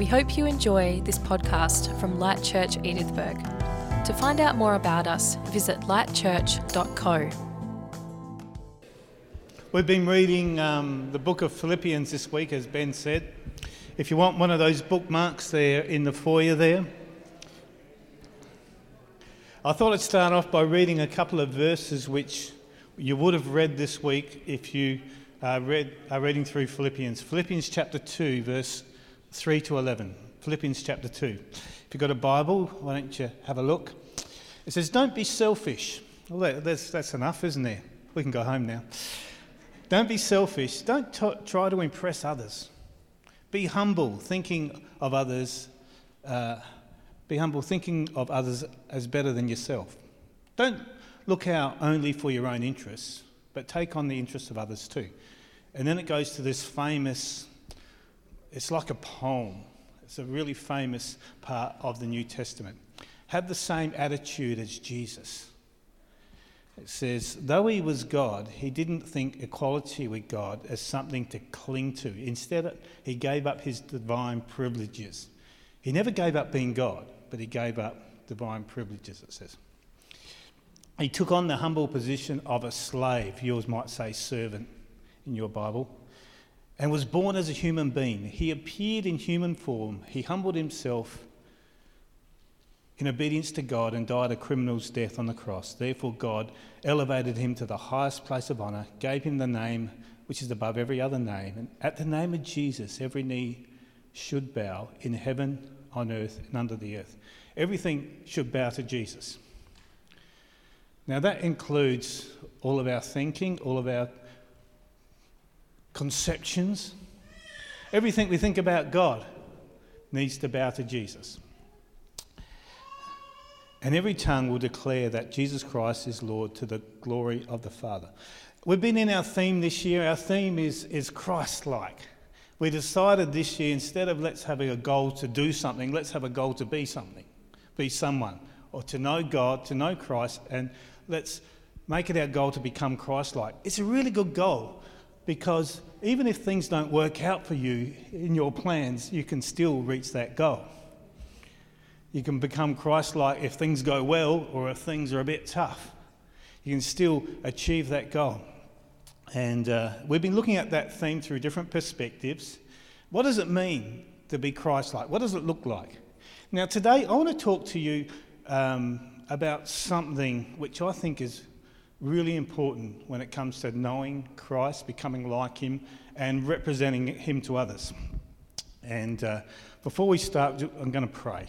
We hope you enjoy this podcast from Light Church Edithburgh. To find out more about us, visit lightchurch.co. We've been reading um, the book of Philippians this week, as Ben said. If you want one of those bookmarks there in the foyer there, I thought I'd start off by reading a couple of verses which you would have read this week if you uh, read, are reading through Philippians. Philippians chapter 2, verse 3 to 11. Philippians chapter 2. If you've got a Bible, why don't you have a look? It says, Don't be selfish. Well, that's, that's enough, isn't there? We can go home now. Don't be selfish. Don't t- try to impress others. Be humble, thinking of others. Uh, be humble, thinking of others as better than yourself. Don't look out only for your own interests, but take on the interests of others too. And then it goes to this famous, it's like a poem. It's a really famous part of the New Testament. Have the same attitude as Jesus. It says, though he was God, he didn't think equality with God as something to cling to. Instead, he gave up his divine privileges. He never gave up being God, but he gave up divine privileges, it says. He took on the humble position of a slave, yours might say servant in your Bible, and was born as a human being. He appeared in human form. He humbled himself in obedience to God and died a criminal's death on the cross. Therefore, God elevated him to the highest place of honour, gave him the name which is above every other name. And at the name of Jesus, every knee should bow in heaven, on earth, and under the earth. Everything should bow to Jesus. Now, that includes all of our thinking, all of our conceptions. Everything we think about God needs to bow to Jesus. And every tongue will declare that Jesus Christ is Lord to the glory of the Father. We've been in our theme this year. Our theme is, is Christ like. We decided this year instead of let's have a goal to do something, let's have a goal to be something, be someone, or to know God, to know Christ, and let's make it our goal to become Christ like. It's a really good goal because even if things don't work out for you in your plans, you can still reach that goal. You can become Christ like if things go well or if things are a bit tough. You can still achieve that goal. And uh, we've been looking at that theme through different perspectives. What does it mean to be Christ like? What does it look like? Now, today I want to talk to you um, about something which I think is really important when it comes to knowing Christ, becoming like Him, and representing Him to others. And uh, before we start, I'm going to pray.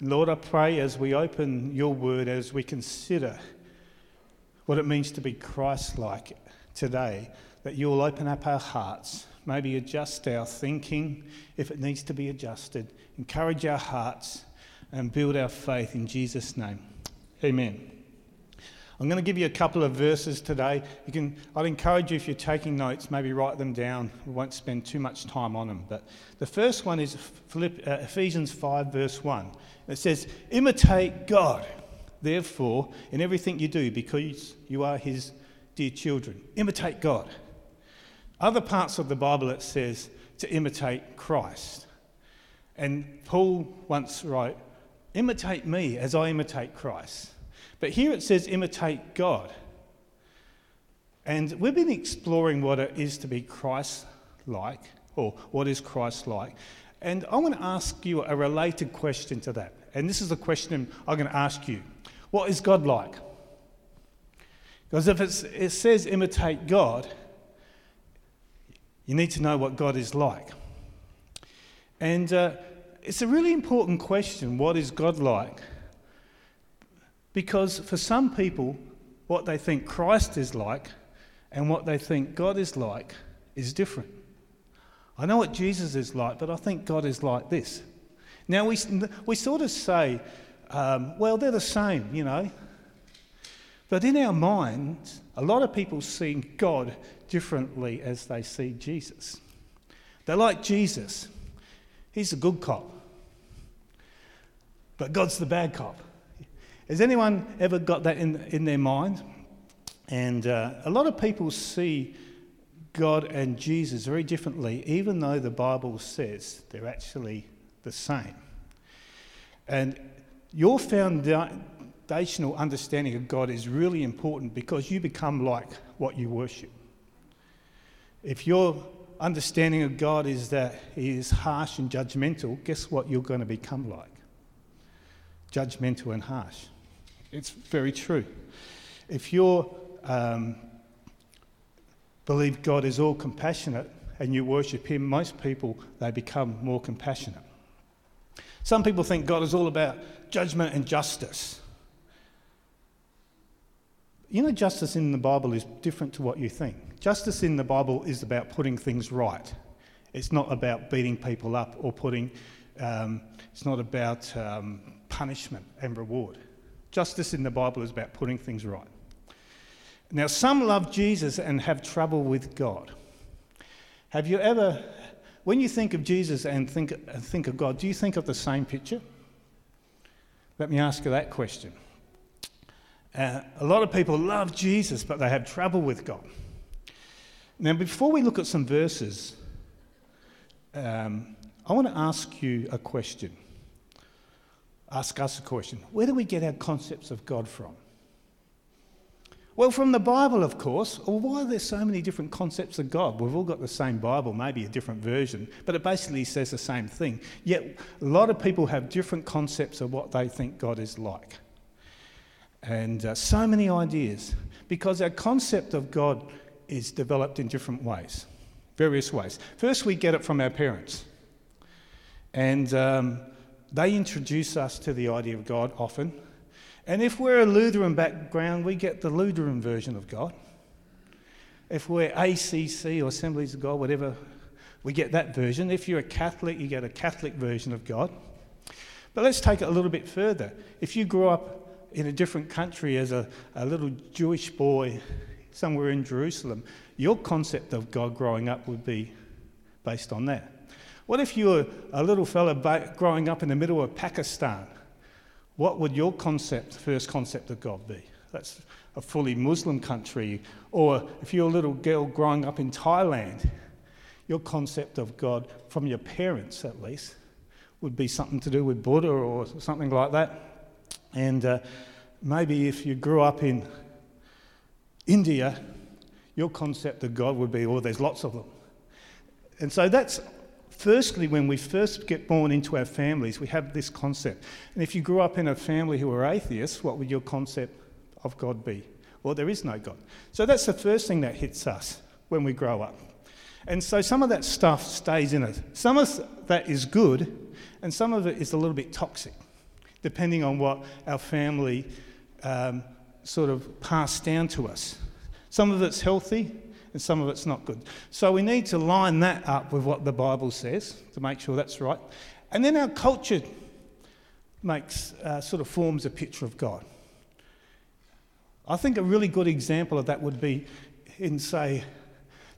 Lord, I pray as we open your word, as we consider what it means to be Christ like today, that you'll open up our hearts, maybe adjust our thinking if it needs to be adjusted, encourage our hearts, and build our faith in Jesus' name. Amen. I'm going to give you a couple of verses today. You can, I'd encourage you if you're taking notes, maybe write them down. We won't spend too much time on them. But the first one is Philipp, uh, Ephesians 5, verse 1. It says, Imitate God, therefore, in everything you do, because you are his dear children. Imitate God. Other parts of the Bible it says to imitate Christ. And Paul once wrote, Imitate me as I imitate Christ. But here it says, imitate God. And we've been exploring what it is to be Christ like, or what is Christ like. And I want to ask you a related question to that. And this is the question I'm going to ask you What is God like? Because if it says imitate God, you need to know what God is like. And uh, it's a really important question what is God like? Because for some people, what they think Christ is like and what they think God is like is different. I know what Jesus is like, but I think God is like this. Now, we, we sort of say, um, well, they're the same, you know. But in our minds, a lot of people see God differently as they see Jesus. They like Jesus, he's a good cop. But God's the bad cop. Has anyone ever got that in, in their mind? And uh, a lot of people see God and Jesus very differently, even though the Bible says they're actually the same. And your foundational understanding of God is really important because you become like what you worship. If your understanding of God is that He is harsh and judgmental, guess what you're going to become like? Judgmental and harsh. It's very true. If you um, believe God is all compassionate and you worship Him, most people they become more compassionate. Some people think God is all about judgment and justice. You know, justice in the Bible is different to what you think. Justice in the Bible is about putting things right. It's not about beating people up or putting, um, it's not about um, punishment and reward. Justice in the Bible is about putting things right. Now, some love Jesus and have trouble with God. Have you ever when you think of Jesus and think, think of God, do you think of the same picture? Let me ask you that question. Uh, a lot of people love Jesus, but they have trouble with God. Now, before we look at some verses, um, I want to ask you a question. Ask us a question. Where do we get our concepts of God from? Well, from the Bible, of course. Well, why are there so many different concepts of God? We've all got the same Bible, maybe a different version, but it basically says the same thing. Yet, a lot of people have different concepts of what they think God is like. And uh, so many ideas, because our concept of God is developed in different ways, various ways. First, we get it from our parents. And um, they introduce us to the idea of God often and if we're a Lutheran background, we get the Lutheran version of God. If we're ACC or Assemblies of God, whatever, we get that version. If you're a Catholic, you get a Catholic version of God. But let's take it a little bit further. If you grew up in a different country as a, a little Jewish boy somewhere in Jerusalem, your concept of God growing up would be based on that. What if you were a little fellow growing up in the middle of Pakistan what would your concept, first concept of God be? That's a fully Muslim country. Or if you're a little girl growing up in Thailand, your concept of God, from your parents at least, would be something to do with Buddha or something like that. And uh, maybe if you grew up in India, your concept of God would be, oh, there's lots of them. And so that's Firstly, when we first get born into our families, we have this concept. And if you grew up in a family who were atheists, what would your concept of God be? Well, there is no God. So that's the first thing that hits us when we grow up. And so some of that stuff stays in us. Some of that is good, and some of it is a little bit toxic, depending on what our family um, sort of passed down to us. Some of it's healthy, and some of it's not good. So we need to line that up with what the Bible says to make sure that's right. And then our culture makes uh, sort of forms a picture of God. I think a really good example of that would be in, say,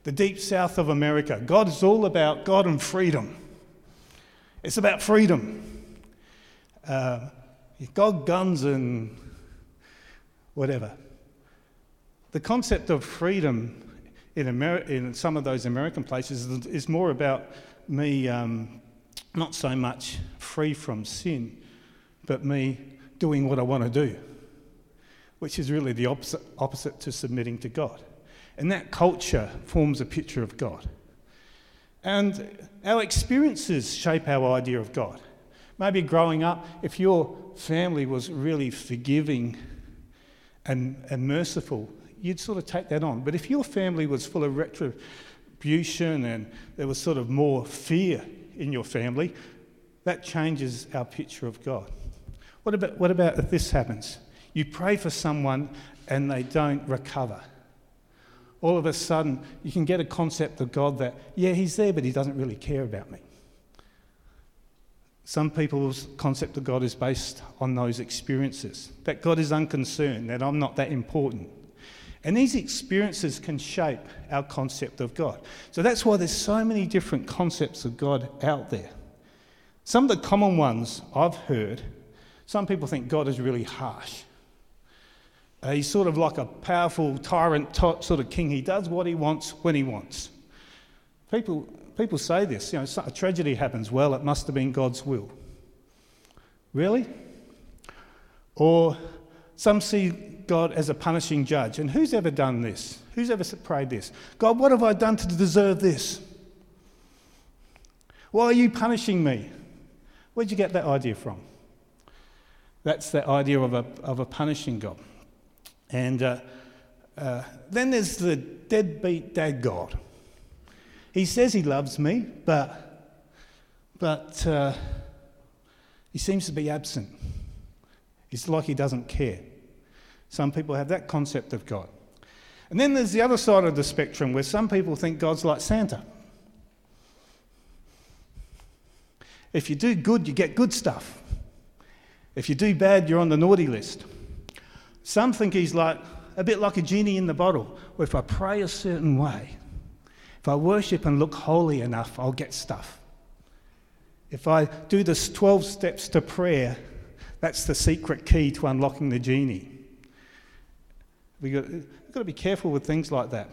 the deep south of America. God is all about God and freedom. It's about freedom. Uh, God, guns, and whatever. The concept of freedom in, in some of those American places is more about me um, not so much free from sin, but me doing what I want to do, which is really the opposite, opposite to submitting to God. And that culture forms a picture of God. And our experiences shape our idea of God. Maybe growing up, if your family was really forgiving and, and merciful, you'd sort of take that on. But if your family was full of retribution and there was sort of more fear in your family, that changes our picture of God. What about, what about if this happens? You pray for someone and they don't recover. All of a sudden, you can get a concept of God that, yeah, He's there, but He doesn't really care about me. Some people's concept of God is based on those experiences that God is unconcerned, that I'm not that important. And these experiences can shape our concept of God. So that's why there's so many different concepts of God out there. Some of the common ones I've heard, some people think God is really harsh. Uh, he's sort of like a powerful tyrant sort of king. He does what he wants when he wants. People, people say this, you know, a tragedy happens, well, it must have been God's will. Really? Or some see God as a punishing judge. And who's ever done this? Who's ever prayed this? God, what have I done to deserve this? Why are you punishing me? Where'd you get that idea from? That's the idea of a, of a punishing God. And uh, uh, then there's the deadbeat dad God. He says he loves me, but, but uh, he seems to be absent. It's like he doesn't care. Some people have that concept of God. And then there's the other side of the spectrum where some people think God's like Santa. If you do good, you get good stuff. If you do bad, you're on the naughty list. Some think he's like a bit like a genie in the bottle, where if I pray a certain way, if I worship and look holy enough, I'll get stuff. If I do the 12 steps to prayer, that's the secret key to unlocking the genie. We've got, we've got to be careful with things like that.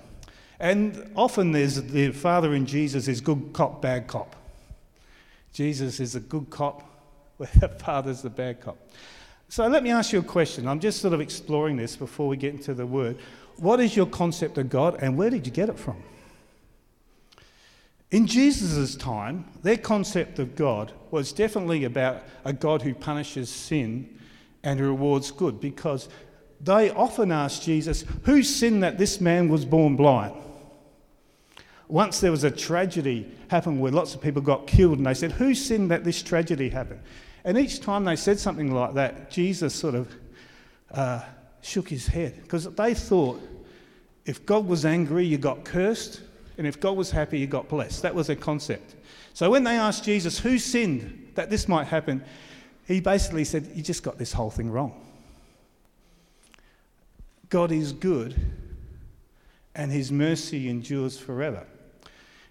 And often there's the Father in Jesus is good cop, bad cop. Jesus is a good cop, where the Father's the bad cop. So let me ask you a question. I'm just sort of exploring this before we get into the word. What is your concept of God and where did you get it from? In Jesus' time, their concept of God was definitely about a God who punishes sin and rewards good because they often asked Jesus, Who sinned that this man was born blind? Once there was a tragedy happened where lots of people got killed, and they said, Who sinned that this tragedy happened? And each time they said something like that, Jesus sort of uh, shook his head because they thought if God was angry, you got cursed, and if God was happy, you got blessed. That was their concept. So when they asked Jesus, Who sinned that this might happen? he basically said, You just got this whole thing wrong. God is good, and his mercy endures forever.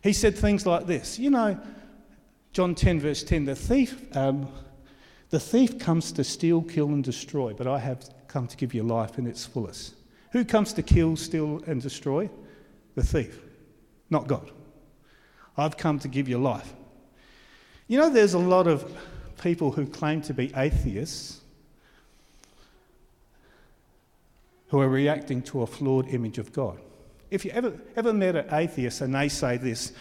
He said things like this You know, John 10, verse 10 the thief, um, the thief comes to steal, kill, and destroy, but I have come to give you life in its fullest. Who comes to kill, steal, and destroy? The thief, not God. I've come to give you life. You know, there's a lot of people who claim to be atheists who are reacting to a flawed image of God. If you ever, ever met an atheist and they say this,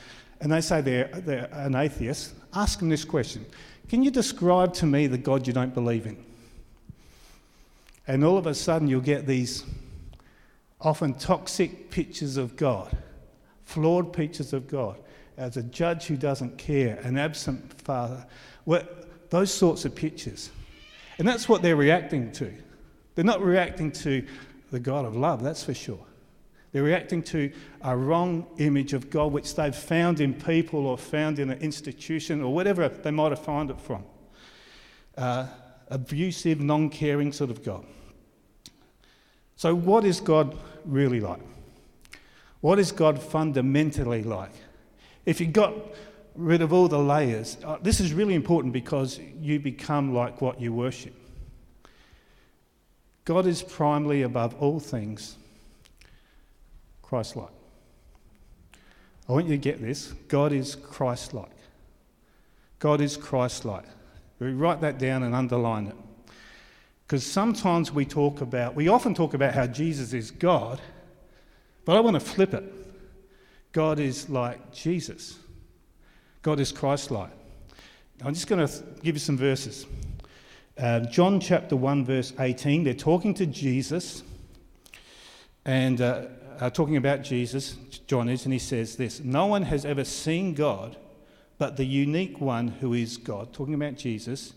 and they say they're, they're an atheist, ask them this question Can you describe to me the God you don't believe in? And all of a sudden, you'll get these often toxic pictures of God, flawed pictures of God, as a judge who doesn't care, an absent father, those sorts of pictures. And that's what they're reacting to. They're not reacting to the God of love, that's for sure. They're reacting to a wrong image of God which they've found in people or found in an institution or whatever they might have found it from. Uh, abusive, non caring sort of God. So, what is God really like? What is God fundamentally like? If you got rid of all the layers, uh, this is really important because you become like what you worship. God is primarily above all things Christ like. I want you to get this God is Christ like. God is Christ like. We write that down and underline it. Because sometimes we talk about, we often talk about how Jesus is God, but I want to flip it. God is like Jesus. God is Christ like. I'm just going to give you some verses. Uh, John chapter 1, verse 18, they're talking to Jesus and uh, uh, talking about Jesus, John is, and he says this No one has ever seen God, but the unique one who is God, talking about Jesus,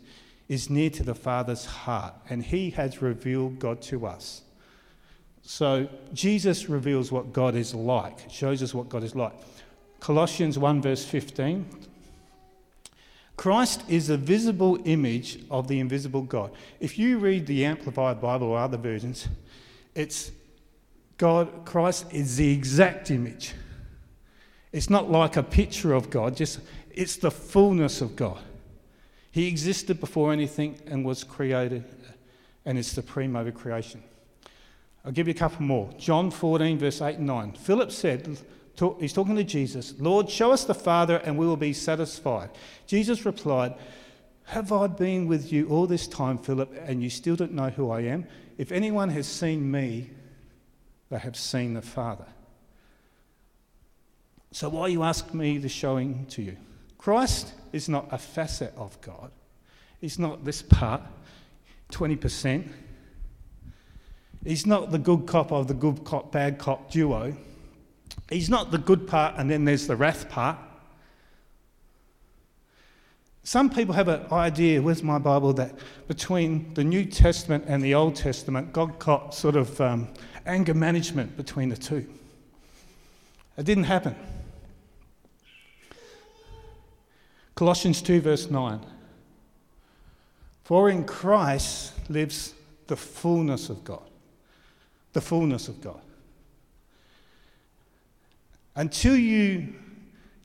is near to the Father's heart, and he has revealed God to us. So Jesus reveals what God is like, shows us what God is like. Colossians 1, verse 15 Christ is a visible image of the invisible God. If you read the Amplified Bible or other versions, it's God, Christ is the exact image. It's not like a picture of God, just it's the fullness of God. He existed before anything and was created and is supreme over creation. I'll give you a couple more. John 14, verse 8 and 9. Philip said, he's talking to Jesus, Lord, show us the Father and we will be satisfied. Jesus replied, Have I been with you all this time, Philip, and you still don't know who I am? If anyone has seen me, they have seen the Father. So why you ask me the showing to you? Christ is not a facet of God. He's not this part, 20%. He's not the good cop of the good cop, bad cop duo. He's not the good part and then there's the wrath part. Some people have an idea, where's my Bible, that between the New Testament and the Old Testament, God got sort of um, anger management between the two. It didn't happen. Colossians 2, verse 9. For in Christ lives the fullness of God. The fullness of God. Until you,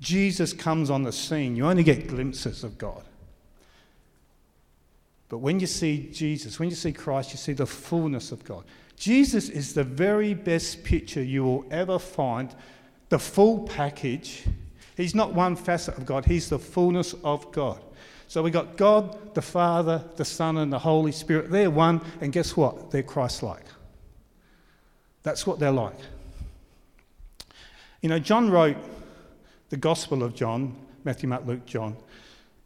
Jesus comes on the scene, you only get glimpses of God. But when you see Jesus, when you see Christ, you see the fullness of God. Jesus is the very best picture you will ever find, the full package He's not one facet of God, He's the fullness of God. So we got God, the Father, the Son, and the Holy Spirit. They're one, and guess what? They're Christ like. That's what they're like. You know, John wrote the Gospel of John Matthew, Mark, Luke, John.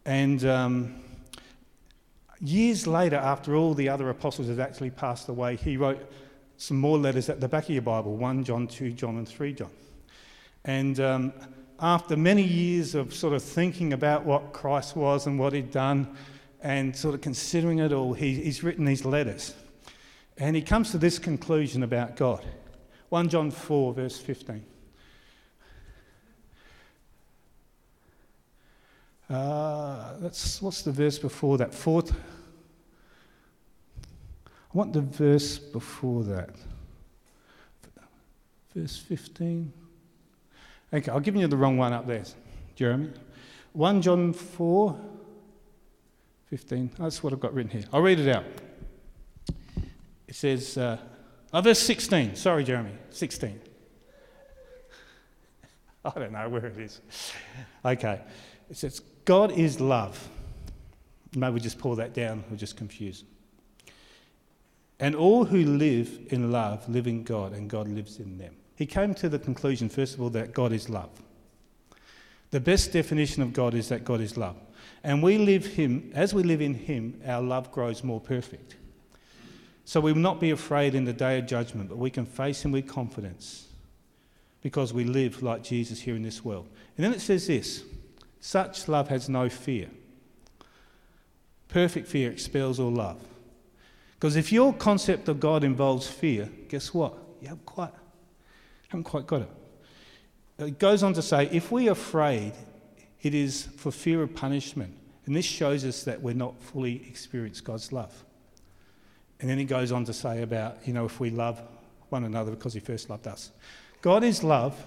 And um, years later, after all the other apostles had actually passed away, he wrote some more letters at the back of your Bible 1 John, 2 John, and 3 John. And um, after many years of sort of thinking about what Christ was and what he'd done and sort of considering it all, he, he's written these letters. And he comes to this conclusion about God 1 John 4, verse 15. Uh, that's, what's the verse before that? Fourth. I want the verse before that. Verse 15. Okay, I'll give you the wrong one up there, Jeremy. 1 John 4, 15. That's what I've got written here. I'll read it out. It says, uh, oh, verse 16. Sorry, Jeremy, 16. I don't know where it is. Okay. It says, God is love. Maybe we just pull that down, we're just confused. And all who live in love live in God, and God lives in them. He came to the conclusion, first of all, that God is love. The best definition of God is that God is love. And we live Him, as we live in Him, our love grows more perfect. So we will not be afraid in the day of judgment, but we can face Him with confidence because we live like Jesus here in this world. And then it says this such love has no fear. Perfect fear expels all love. Because if your concept of God involves fear, guess what? You haven't quite haven't quite got it. It goes on to say, if we're afraid, it is for fear of punishment. And this shows us that we're not fully experienced God's love. And then he goes on to say about, you know, if we love one another because he first loved us. God is love,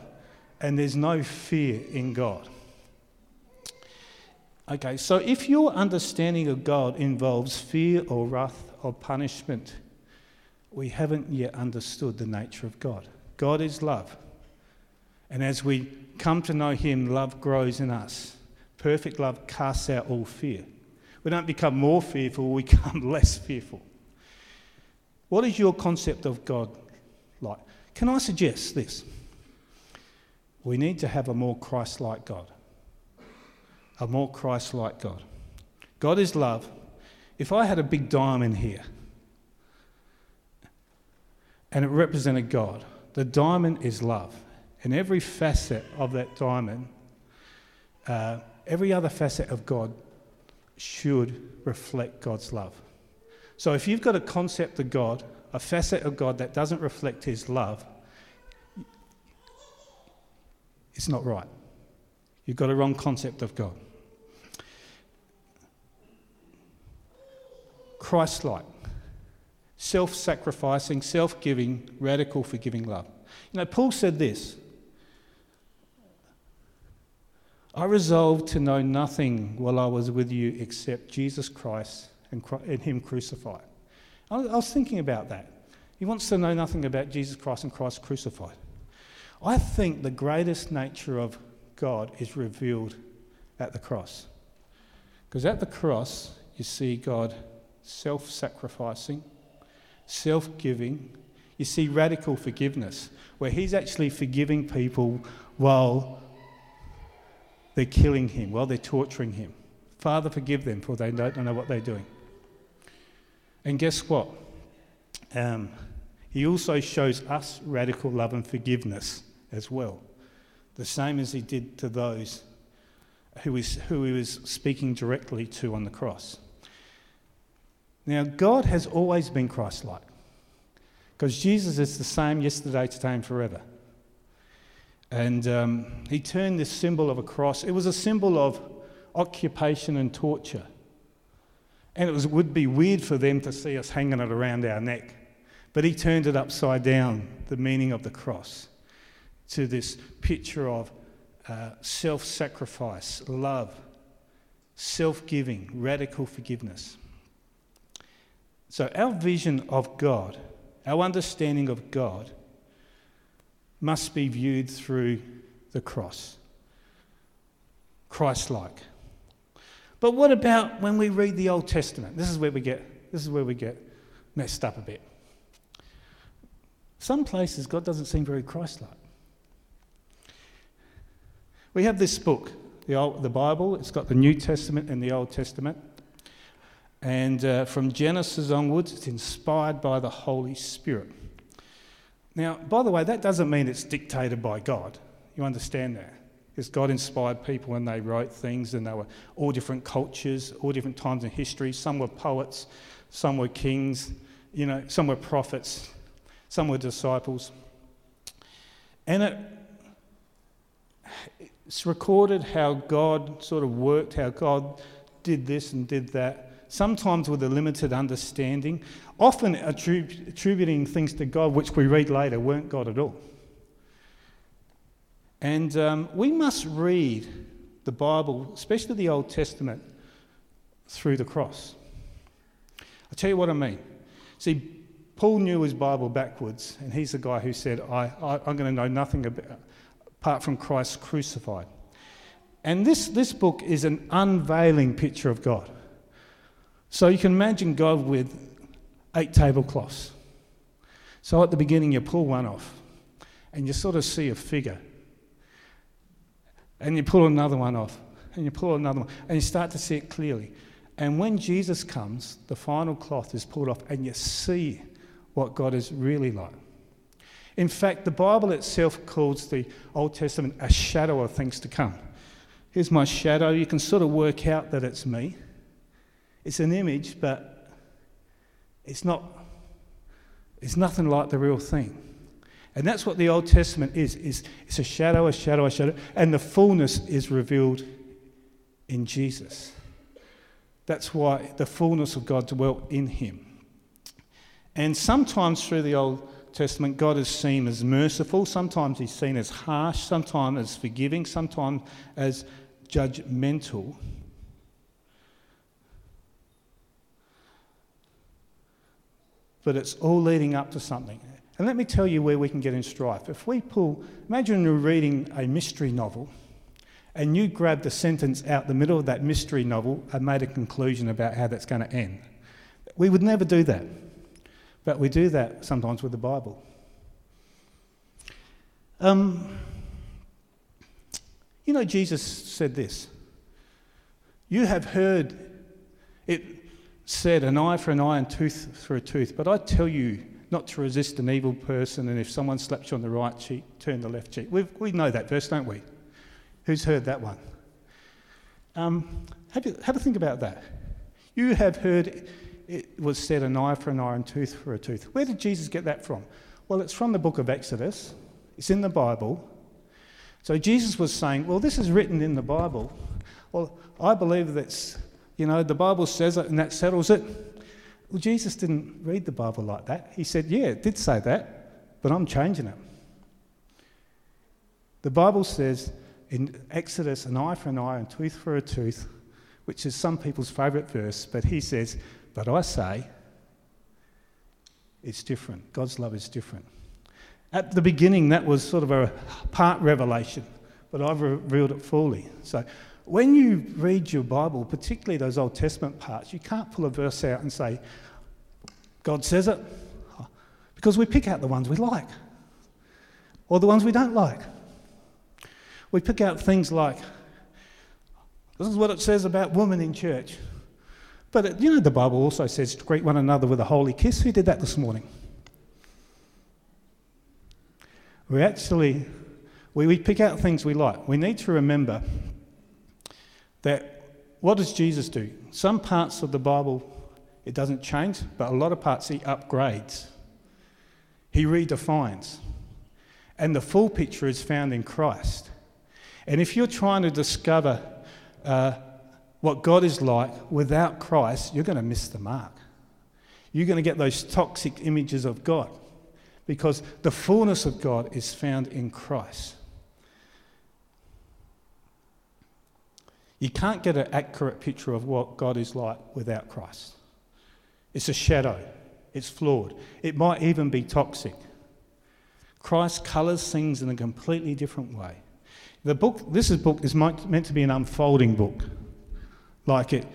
and there's no fear in God. Okay, so if your understanding of God involves fear or wrath or punishment, we haven't yet understood the nature of God. God is love. And as we come to know Him, love grows in us. Perfect love casts out all fear. We don't become more fearful, we become less fearful. What is your concept of God like? Can I suggest this? We need to have a more Christ like God. A more Christ like God. God is love. If I had a big diamond here and it represented God, the diamond is love. And every facet of that diamond, uh, every other facet of God should reflect God's love. So if you've got a concept of God, a facet of God that doesn't reflect His love, it's not right. You've got a wrong concept of God. Christ like self sacrificing, self giving, radical forgiving love. You know, Paul said this I resolved to know nothing while I was with you except Jesus Christ and, Him crucified. I was thinking about that. He wants to know nothing about Jesus Christ and Christ crucified. I think the greatest nature of God is revealed at the cross. Because at the cross, you see God self sacrificing, self giving. You see radical forgiveness, where He's actually forgiving people while they're killing Him, while they're torturing Him. Father, forgive them, for they don't know what they're doing. And guess what? Um, he also shows us radical love and forgiveness as well, the same as he did to those who, is, who he was speaking directly to on the cross. Now, God has always been Christ like because Jesus is the same yesterday, today, and forever. And um, he turned this symbol of a cross, it was a symbol of occupation and torture. And it was, would be weird for them to see us hanging it around our neck. But he turned it upside down, the meaning of the cross, to this picture of uh, self sacrifice, love, self giving, radical forgiveness. So, our vision of God, our understanding of God, must be viewed through the cross. Christ like. But what about when we read the Old Testament? This is where we get, this is where we get messed up a bit. Some places God doesn't seem very Christ like. We have this book, the, Old, the Bible, it's got the New Testament and the Old Testament. And uh, from Genesis onwards, it's inspired by the Holy Spirit. Now, by the way, that doesn't mean it's dictated by God. You understand that? Because God inspired people when they wrote things, and they were all different cultures, all different times in history. Some were poets, some were kings, you know, some were prophets, some were disciples. And it, it's recorded how God sort of worked, how God did this and did that, sometimes with a limited understanding, often attributing things to God which we read later weren't God at all. And um, we must read the Bible, especially the Old Testament, through the cross. I'll tell you what I mean. See, Paul knew his Bible backwards, and he's the guy who said, I, I, am going to know nothing about, apart from Christ crucified. And this, this book is an unveiling picture of God. So you can imagine God with eight tablecloths. So at the beginning, you pull one off, and you sort of see a figure and you pull another one off, and you pull another one, and you start to see it clearly. And when Jesus comes, the final cloth is pulled off, and you see what God is really like. In fact, the Bible itself calls the Old Testament a shadow of things to come. Here's my shadow. You can sort of work out that it's me. It's an image, but it's not. It's nothing like the real thing. And that's what the Old Testament is, is it's a shadow, a shadow, a shadow, and the fullness is revealed in Jesus. That's why the fullness of God dwelt in him. And sometimes through the Old Testament, God is seen as merciful, sometimes he's seen as harsh, sometimes as forgiving, sometimes as judgmental. But it's all leading up to something. And let me tell you where we can get in strife. If we pull, imagine you're reading a mystery novel and you grab the sentence out the middle of that mystery novel and made a conclusion about how that's going to end. We would never do that. But we do that sometimes with the Bible. Um, you know, Jesus said this You have heard it said, an eye for an eye and tooth for a tooth, but I tell you, not to resist an evil person, and if someone slaps you on the right cheek, turn the left cheek. we we know that verse, don't we? Who's heard that one? Um, have, you, have a think about that. You have heard it was said an eye for an eye and tooth for a tooth. Where did Jesus get that from? Well, it's from the book of Exodus, it's in the Bible. So Jesus was saying, Well, this is written in the Bible. Well, I believe that's, you know, the Bible says it and that settles it. Well, Jesus didn't read the Bible like that. He said, Yeah, it did say that, but I'm changing it. The Bible says in Exodus, an eye for an eye and tooth for a tooth, which is some people's favourite verse, but he says, But I say, it's different. God's love is different. At the beginning, that was sort of a part revelation, but I've revealed it fully. So when you read your Bible, particularly those Old Testament parts, you can't pull a verse out and say, God says it, because we pick out the ones we like or the ones we don't like. We pick out things like, this is what it says about women in church. But it, you know, the Bible also says to greet one another with a holy kiss. Who did that this morning? We actually, we, we pick out things we like. We need to remember that what does Jesus do? Some parts of the Bible, it doesn't change, but a lot of parts he upgrades. He redefines. And the full picture is found in Christ. And if you're trying to discover uh, what God is like without Christ, you're going to miss the mark. You're going to get those toxic images of God because the fullness of God is found in Christ. You can't get an accurate picture of what God is like without Christ. It's a shadow, it's flawed, it might even be toxic. Christ colours things in a completely different way. The book, this is book is meant to be an unfolding book. Like it,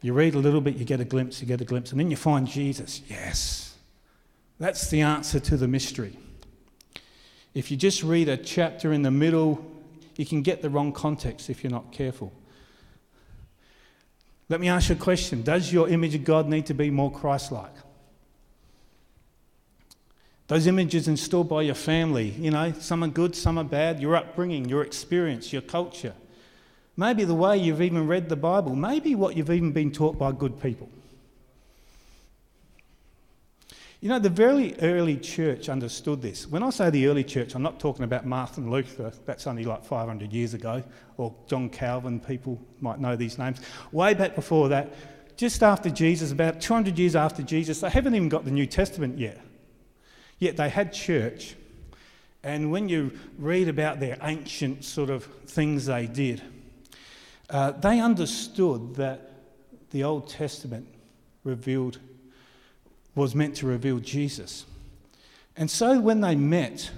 you read a little bit, you get a glimpse, you get a glimpse, and then you find Jesus. Yes. That's the answer to the mystery. If you just read a chapter in the middle, you can get the wrong context if you're not careful. Let me ask you a question Does your image of God need to be more Christ like? Those images installed by your family, you know, some are good, some are bad, your upbringing, your experience, your culture. Maybe the way you've even read the Bible, maybe what you've even been taught by good people. You know, the very early church understood this. When I say the early church, I'm not talking about Martin Luther, that's only like 500 years ago, or John Calvin, people might know these names. Way back before that, just after Jesus, about 200 years after Jesus, they haven't even got the New Testament yet. Yet they had church. And when you read about their ancient sort of things they did, uh, they understood that the Old Testament revealed, was meant to reveal Jesus. And so when they met,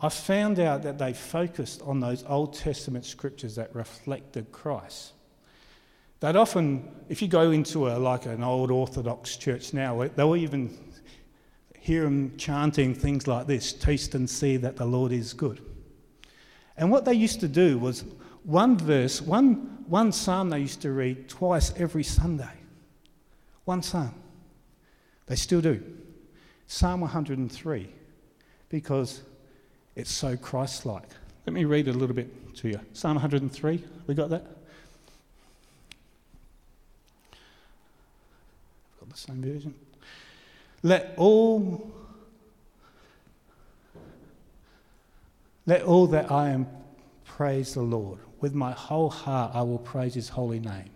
I found out that they focused on those Old Testament scriptures that reflected Christ. They'd often, if you go into a, like an old Orthodox church now, they'll even hear them chanting things like this Taste and see that the Lord is good. And what they used to do was one verse, one, one psalm they used to read twice every Sunday. One psalm. They still do. Psalm 103, because it's so Christ like. Let me read a little bit to you. Psalm 103, we got that? I've Got the same version. Let all let all that I am praise the Lord. With my whole heart I will praise his holy name.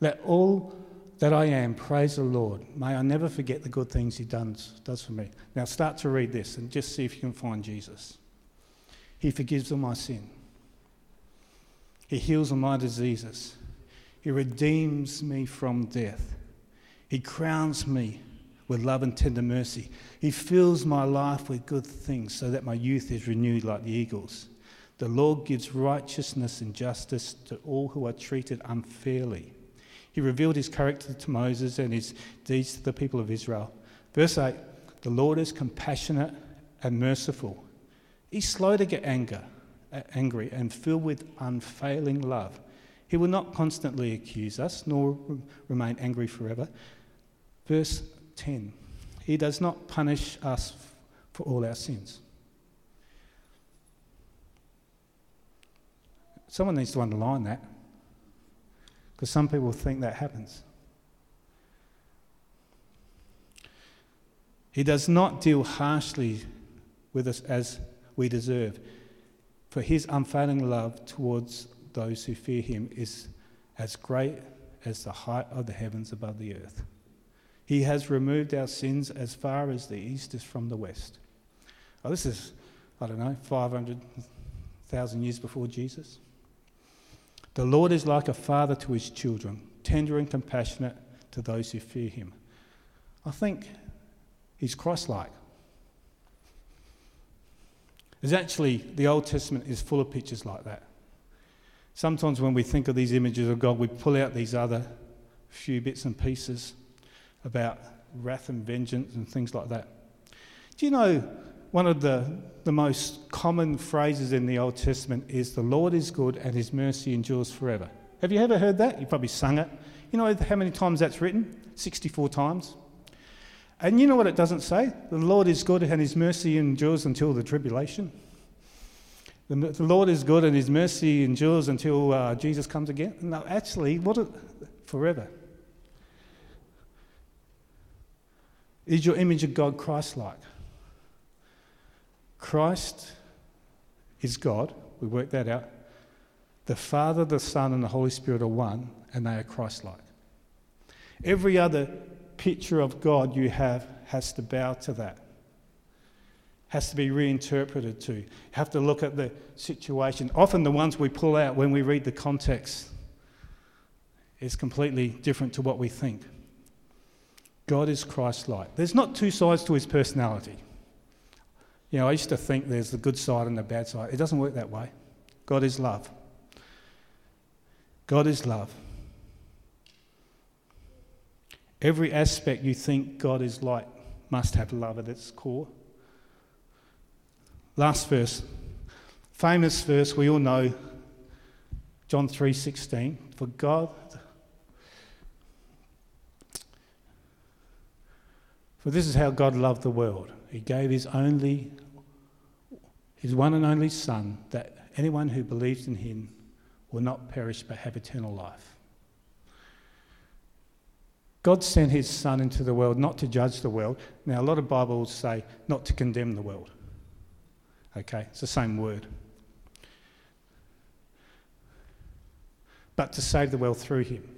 Let all that I am praise the Lord. May I never forget the good things he does, does for me. Now start to read this and just see if you can find Jesus. He forgives all my sin. He heals all my diseases. He redeems me from death. He crowns me with love and tender mercy. He fills my life with good things so that my youth is renewed like the eagles. The Lord gives righteousness and justice to all who are treated unfairly. He revealed his character to Moses and his deeds to the people of Israel. Verse 8 The Lord is compassionate and merciful. He's slow to get anger, angry and filled with unfailing love. He will not constantly accuse us, nor remain angry forever. Verse 10 He does not punish us for all our sins. Someone needs to underline that because some people think that happens. He does not deal harshly with us as we deserve, for his unfailing love towards those who fear him is as great as the height of the heavens above the earth. He has removed our sins as far as the east is from the west. Oh, this is, I don't know, 500,000 years before Jesus. The Lord is like a father to his children, tender and compassionate to those who fear him. I think he's Christ like. There's actually, the Old Testament is full of pictures like that. Sometimes when we think of these images of God, we pull out these other few bits and pieces about wrath and vengeance and things like that. Do you know one of the, the most common phrases in the Old Testament is, The Lord is good and his mercy endures forever? Have you ever heard that? You've probably sung it. You know how many times that's written? 64 times. And you know what it doesn't say? The Lord is good and his mercy endures until the tribulation. The, the Lord is good and his mercy endures until uh, Jesus comes again. No, actually, what? A, forever. Is your image of God Christ like? Christ is God. We worked that out. The Father, the Son, and the Holy Spirit are one, and they are Christ like. Every other picture of God you have has to bow to that, has to be reinterpreted to. You have to look at the situation. Often, the ones we pull out when we read the context is completely different to what we think. God is Christ like. There's not two sides to his personality. You know, I used to think there's the good side and the bad side. It doesn't work that way. God is love. God is love. Every aspect you think God is like must have love at its core. Last verse. Famous verse we all know John 3:16 for God For this is how God loved the world. He gave his only his one and only son that anyone who believes in him will not perish but have eternal life. God sent his Son into the world not to judge the world. Now, a lot of Bibles say not to condemn the world. Okay, it's the same word. But to save the world through him.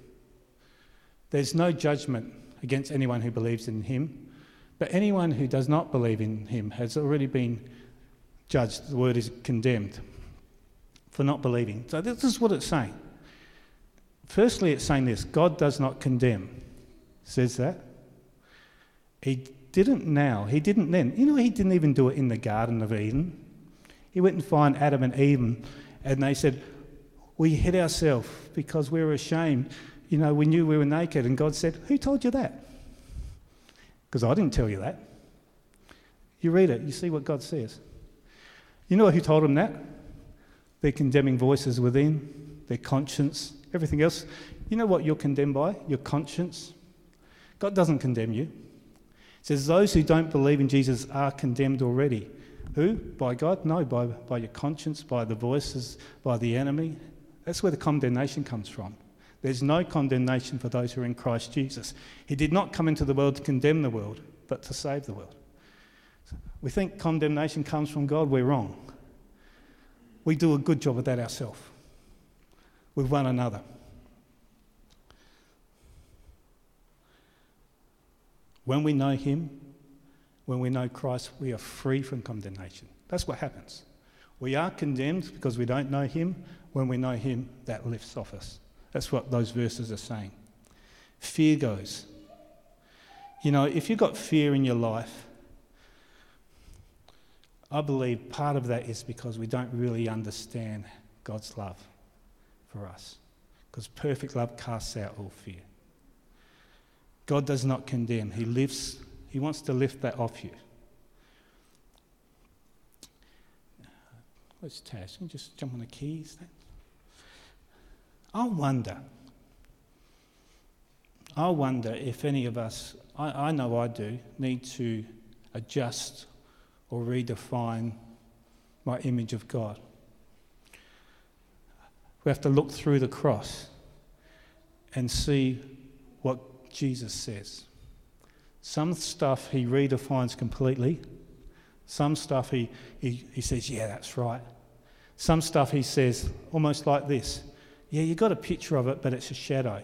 There's no judgment against anyone who believes in him, but anyone who does not believe in him has already been judged. The word is condemned for not believing. So, this is what it's saying. Firstly, it's saying this God does not condemn says that. He didn't now, he didn't then. You know, he didn't even do it in the Garden of Eden. He went and found Adam and Eve, and they said, We hid ourselves because we were ashamed. You know, we knew we were naked. And God said, Who told you that? Because I didn't tell you that. You read it, you see what God says. You know who told them that? Their condemning voices within, their conscience, everything else. You know what you're condemned by? Your conscience. God doesn't condemn you. It says those who don't believe in Jesus are condemned already. Who? By God? No, by, by your conscience, by the voices, by the enemy. That's where the condemnation comes from. There's no condemnation for those who are in Christ Jesus. He did not come into the world to condemn the world, but to save the world. We think condemnation comes from God, we're wrong. We do a good job of that ourselves, with one another. When we know Him, when we know Christ, we are free from condemnation. That's what happens. We are condemned because we don't know Him. When we know Him, that lifts off us. That's what those verses are saying. Fear goes. You know, if you've got fear in your life, I believe part of that is because we don't really understand God's love for us. Because perfect love casts out all fear. God does not condemn. He lifts, He wants to lift that off you. Let's test. Can you just jump on the keys? I wonder. I wonder if any of us, I, I know I do, need to adjust or redefine my image of God. We have to look through the cross and see what Jesus says. Some stuff he redefines completely. Some stuff he, he, he says, yeah, that's right. Some stuff he says almost like this Yeah, you got a picture of it, but it's a shadow.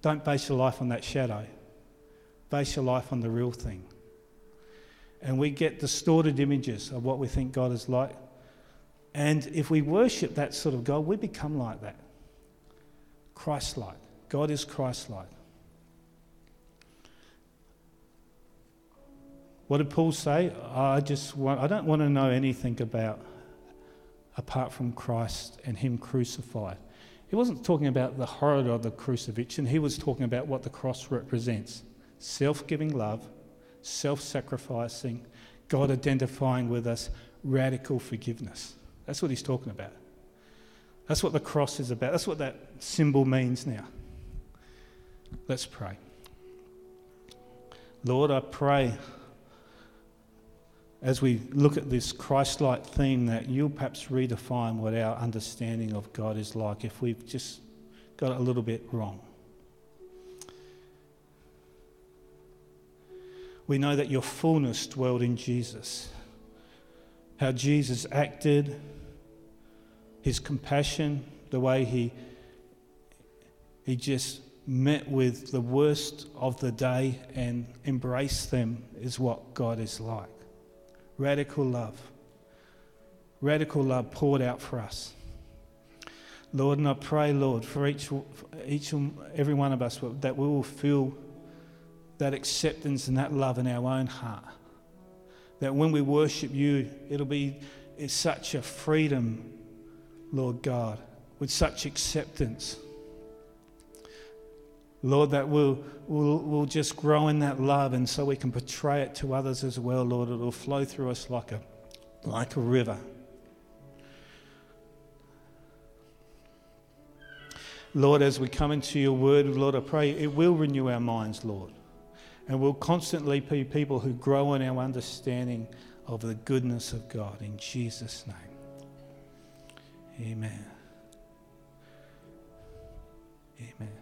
Don't base your life on that shadow, base your life on the real thing. And we get distorted images of what we think God is like. And if we worship that sort of God, we become like that Christ like. God is Christ like. What did Paul say? I just want, I don't want to know anything about apart from Christ and Him crucified. He wasn't talking about the horror of the crucifixion, he was talking about what the cross represents self giving love, self sacrificing, God identifying with us, radical forgiveness. That's what he's talking about. That's what the cross is about. That's what that symbol means now. Let's pray. Lord, I pray as we look at this Christ like theme that you'll perhaps redefine what our understanding of God is like if we've just got it a little bit wrong. We know that your fullness dwelled in Jesus. How Jesus acted, his compassion, the way he, he just met with the worst of the day and embraced them is what God is like radical love. Radical love poured out for us. Lord, and I pray, Lord, for each, each every one of us that we will feel that acceptance and that love in our own heart. That when we worship you, it'll be it's such a freedom, Lord God, with such acceptance. Lord, that we'll, we'll, we'll just grow in that love and so we can portray it to others as well, Lord. It'll flow through us like a, like a river. Lord, as we come into your word, Lord, I pray it will renew our minds, Lord. And we'll constantly be people who grow in our understanding of the goodness of God. In Jesus' name. Amen. Amen.